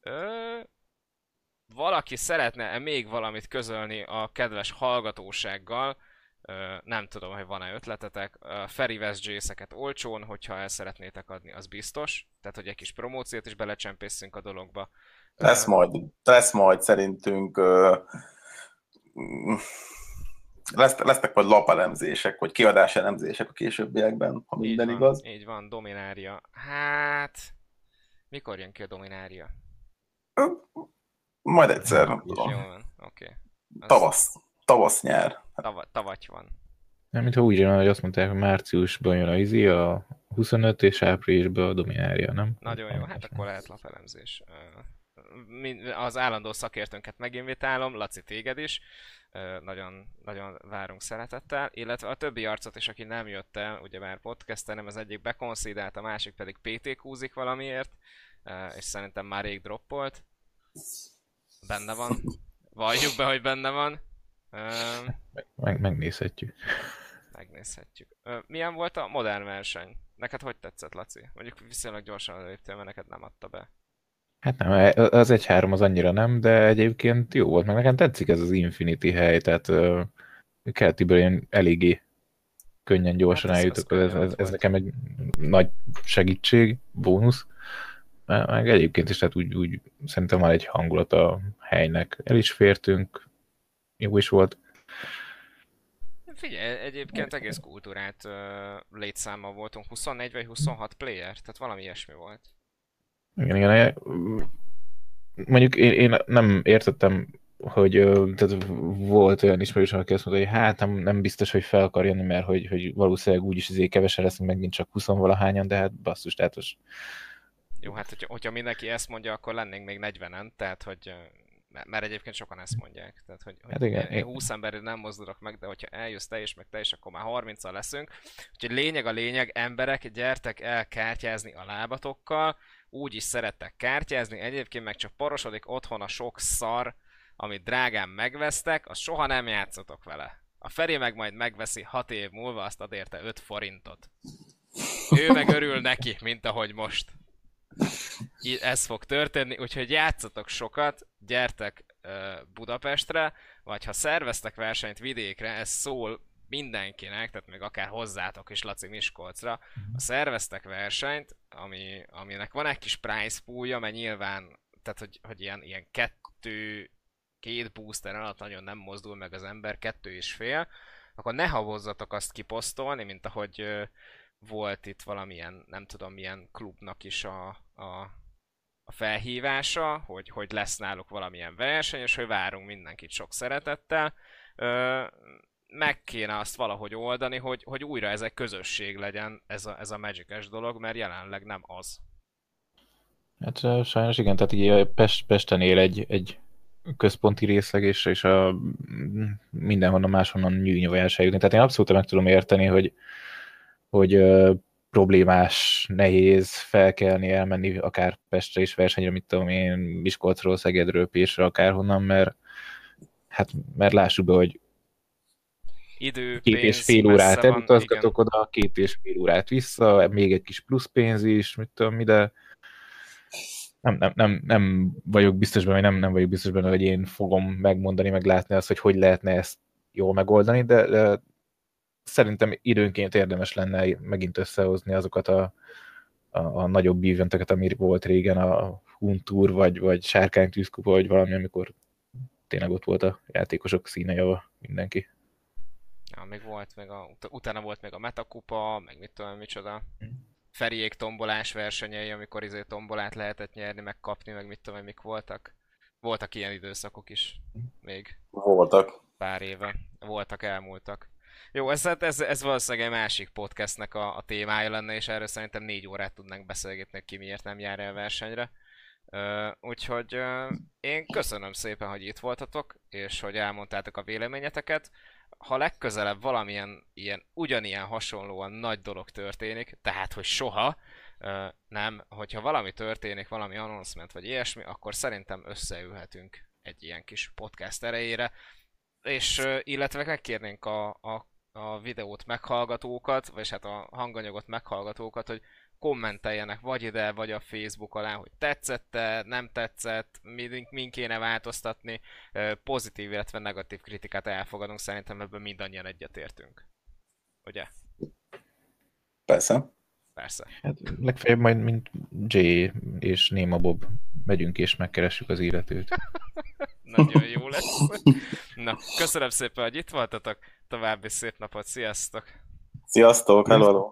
Ö, valaki szeretne -e még valamit közölni a kedves hallgatósággal, nem tudom, hogy van-e ötletetek. Feri Jace-eket olcsón, hogyha el szeretnétek adni, az biztos. Tehát, hogy egy kis promóciót is belecsempészünk a dologba. Lesz majd, lesz majd szerintünk lesz, lesznek majd lapelemzések, vagy kiadás elemzések a későbbiekben, ha minden így van, igaz. Így van, Dominária. Hát, mikor jön ki a Dominária? Majd egyszer, nem tudom. Jó van, oké. Okay. Tavasz tavasz nyár. Tava, tavagy van. Nem, mintha úgy jön, hogy azt mondták, hogy márciusban jön a Izi, a 25 és áprilisban a Dominária, nem? Nagyon jó, hát akkor lehet lapelemzés. Az állandó szakértőnket meginvitálom, Laci téged is, nagyon, nagyon várunk szeretettel, illetve a többi arcot is, aki nem jött el, ugye már podcasten, nem az egyik bekonszídált, a másik pedig pt kúzik valamiért, és szerintem már rég droppolt. Benne van. Valljuk be, hogy benne van. Meg, meg, megnézhetjük. Megnézhetjük. Milyen volt a modern verseny? Neked hogy tetszett, Laci? Mondjuk viszonylag gyorsan léptél, mert neked nem adta be. Hát nem, e, az egy három az annyira nem, de egyébként jó volt, meg nekem tetszik ez az Infinity hely, tehát uh, keletiből ilyen eléggé könnyen, gyorsan hát eljutok, ez, ez, ez nekem egy nagy segítség, bónusz. Meg egyébként is, tehát úgy, úgy szerintem van egy hangulat a helynek. El is fértünk, jó is volt. Figyelj, egyébként egész kultúrát uh, létszámmal voltunk, 24 vagy 26 player, tehát valami ilyesmi volt. Igen, igen. Mondjuk én, én nem értettem, hogy tehát volt olyan ismerős, aki azt mondta, hogy hát nem, nem biztos, hogy fel akar jönni, mert hogy, hogy valószínűleg úgyis azért kevesen leszünk, megint csak 20 valahányan, de hát basszus, tehát most... Jó, hát hogyha, hogyha mindenki ezt mondja, akkor lennénk még 40-en, tehát hogy mert egyébként sokan ezt mondják. Tehát, hogy, hát igen, én, én 20 emberről nem mozdulok meg, de hogyha eljössz te is, meg te is, akkor már 30-al leszünk. Úgyhogy lényeg a lényeg, emberek, gyertek el kártyázni a lábatokkal, úgy is szerettek kártyázni, egyébként meg csak porosodik otthon a sok szar, amit drágán megvesztek, azt soha nem játszotok vele. A Feri meg majd megveszi 6 év múlva, azt ad érte 5 forintot. Ő meg örül neki, mint ahogy most ez fog történni, úgyhogy játszatok sokat, gyertek Budapestre, vagy ha szerveztek versenyt vidékre, ez szól mindenkinek, tehát még akár hozzátok is Laci Miskolcra, ha szerveztek versenyt, ami, aminek van egy kis price poolja, mert nyilván, tehát hogy, hogy ilyen, ilyen kettő két booster alatt nagyon nem mozdul meg az ember, kettő és fél, akkor ne havozzatok azt kiposztolni, mint ahogy volt itt valamilyen, nem tudom milyen klubnak is a, a, a felhívása, hogy, hogy lesz náluk valamilyen verseny, és hogy várunk mindenkit sok szeretettel. Ö, meg kéne azt valahogy oldani, hogy, hogy újra ez egy közösség legyen, ez a, ez a magic dolog, mert jelenleg nem az. Hát sajnos igen, tehát így Pest, Pesten él egy, egy központi részleg, és, és a mindenhonnan máshonnan nyűnyövel eljutni. Tehát én abszolút meg tudom érteni, hogy, hogy problémás, nehéz felkelni, elmenni akár Pestre is versenyre, mit tudom én, Miskolcról, Szegedről, Pésre, akárhonnan, mert hát, mert lássuk be, hogy idő, két és fél órát elutazgatok oda, két és fél órát vissza, még egy kis plusz pénz is, mit tudom mi, de nem, nem, nem, nem vagyok biztos benne, nem, nem vagyok biztos benne, hogy én fogom megmondani, meg látni azt, hogy hogy lehetne ezt jól megoldani, de, de szerintem időnként érdemes lenne megint összehozni azokat a, a, a nagyobb eventeket, ami volt régen, a Huntur, vagy, vagy Sárkánytűzkupa, vagy valami, amikor tényleg ott volt a játékosok színe java mindenki. Ja, még volt még a, utána volt még a Metakupa, meg mit tudom, micsoda. Feriék tombolás versenyei, amikor izé tombolát lehetett nyerni, meg kapni, meg mit tudom, mik voltak. Voltak ilyen időszakok is még. Voltak. Pár éve. Voltak, elmúltak. Jó, ez, hát ez, ez valószínűleg egy másik podcastnek a, a témája lenne, és erről szerintem négy órát tudnánk beszélgetni, ki miért nem jár el versenyre. Uh, úgyhogy uh, én köszönöm szépen, hogy itt voltatok, és hogy elmondtátok a véleményeteket ha legközelebb valamilyen ilyen, ugyanilyen hasonlóan nagy dolog történik, tehát hogy soha, uh, nem, hogyha valami történik, valami announcement vagy ilyesmi, akkor szerintem összeülhetünk egy ilyen kis podcast erejére, és uh, illetve megkérnénk a, a, a videót meghallgatókat, vagy hát a hanganyagot meghallgatókat, hogy kommenteljenek vagy ide, vagy a Facebook alá, hogy tetszette, nem tetszett, min, min kéne változtatni, pozitív, illetve negatív kritikát elfogadunk, szerintem ebből mindannyian egyetértünk. Ugye? Persze. Persze. Hát legfeljebb majd, mint J és Néma Bob, megyünk és megkeressük az illetőt. [laughs] Nagyon jó lesz. Na, köszönöm szépen, hogy itt voltatok. További szép napot, sziasztok! Sziasztok, hello!